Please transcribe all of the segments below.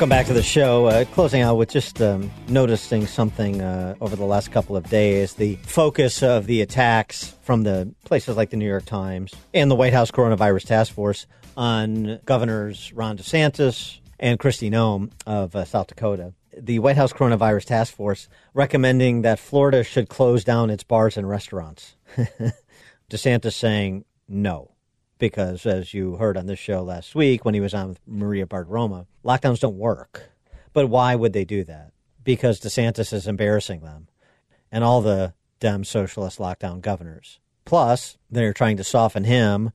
Welcome back to the show. Uh, closing out with just um, noticing something uh, over the last couple of days. The focus of the attacks from the places like the New York Times and the White House Coronavirus Task Force on Governors Ron DeSantis and Kristi Noem of uh, South Dakota. The White House Coronavirus Task Force recommending that Florida should close down its bars and restaurants. DeSantis saying no because, as you heard on this show last week when he was on with Maria Bartiromo, lockdowns don't work. But why would they do that? Because DeSantis is embarrassing them and all the Dem socialist lockdown governors. Plus, they're trying to soften him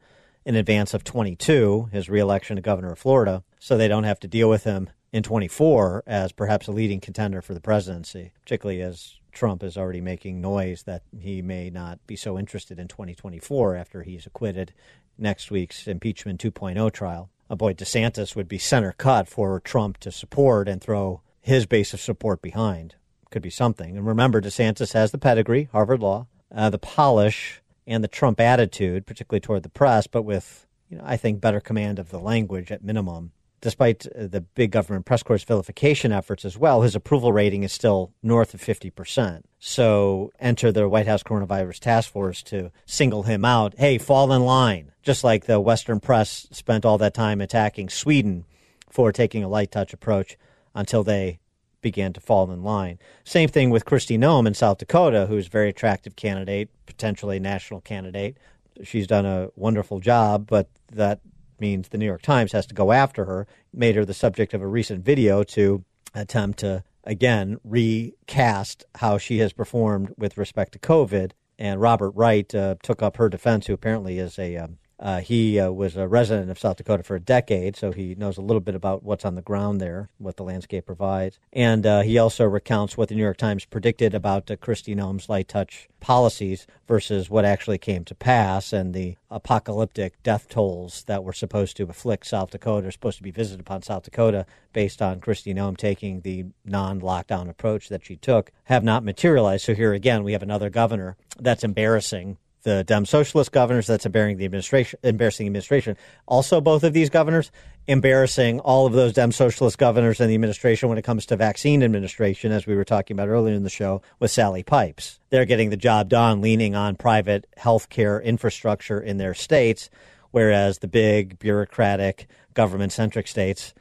in advance of 22, his reelection to governor of Florida, so they don't have to deal with him in 24 as perhaps a leading contender for the presidency, particularly as Trump is already making noise that he may not be so interested in 2024 after he's acquitted next week's impeachment 2.0 trial. A boy DeSantis would be center cut for Trump to support and throw his base of support behind. Could be something. And remember, DeSantis has the pedigree, Harvard Law, uh, the polish, and the Trump attitude, particularly toward the press, but with, you know, I think better command of the language at minimum despite uh, the big government press corps vilification efforts as well, his approval rating is still north of 50%. So enter the White House coronavirus task force to single him out. Hey, fall in line. Just like the Western press spent all that time attacking Sweden for taking a light touch approach until they began to fall in line. Same thing with Kristi Noem in South Dakota, who's a very attractive candidate, potentially national candidate. She's done a wonderful job, but that means the New York Times has to go after her, made her the subject of a recent video to attempt to, again, recast how she has performed with respect to COVID. And Robert Wright uh, took up her defense, who apparently is a um, uh, he uh, was a resident of South Dakota for a decade, so he knows a little bit about what's on the ground there, what the landscape provides. And uh, he also recounts what the New York Times predicted about uh, Kristi Noem's light touch policies versus what actually came to pass and the apocalyptic death tolls that were supposed to afflict South Dakota, or supposed to be visited upon South Dakota based on Kristi Noem taking the non lockdown approach that she took, have not materialized. So here again, we have another governor that's embarrassing the Dem Socialist governors that's embarrassing the administration, embarrassing administration. Also, both of these governors embarrassing all of those Dem Socialist governors and the administration when it comes to vaccine administration, as we were talking about earlier in the show with Sally Pipes. They're getting the job done, leaning on private healthcare infrastructure in their states, whereas the big bureaucratic government centric states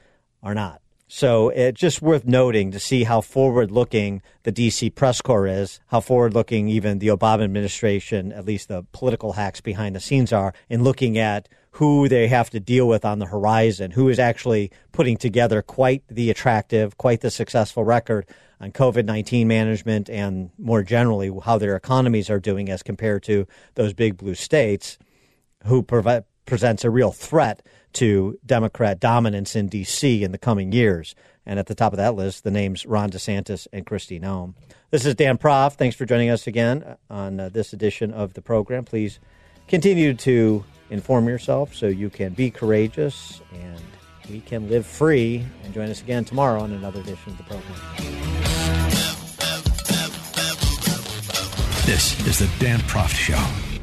are not. So it's just worth noting to see how forward looking the DC press corps is, how forward looking even the Obama administration, at least the political hacks behind the scenes are, in looking at who they have to deal with on the horizon, who is actually putting together quite the attractive, quite the successful record on COVID 19 management and more generally how their economies are doing as compared to those big blue states who provide, presents a real threat to Democrat dominance in D.C. in the coming years. And at the top of that list, the names Ron DeSantis and Kristi Noem. This is Dan Proft. Thanks for joining us again on uh, this edition of the program. Please continue to inform yourself so you can be courageous and we can live free. And join us again tomorrow on another edition of the program. This is the Dan Proft Show.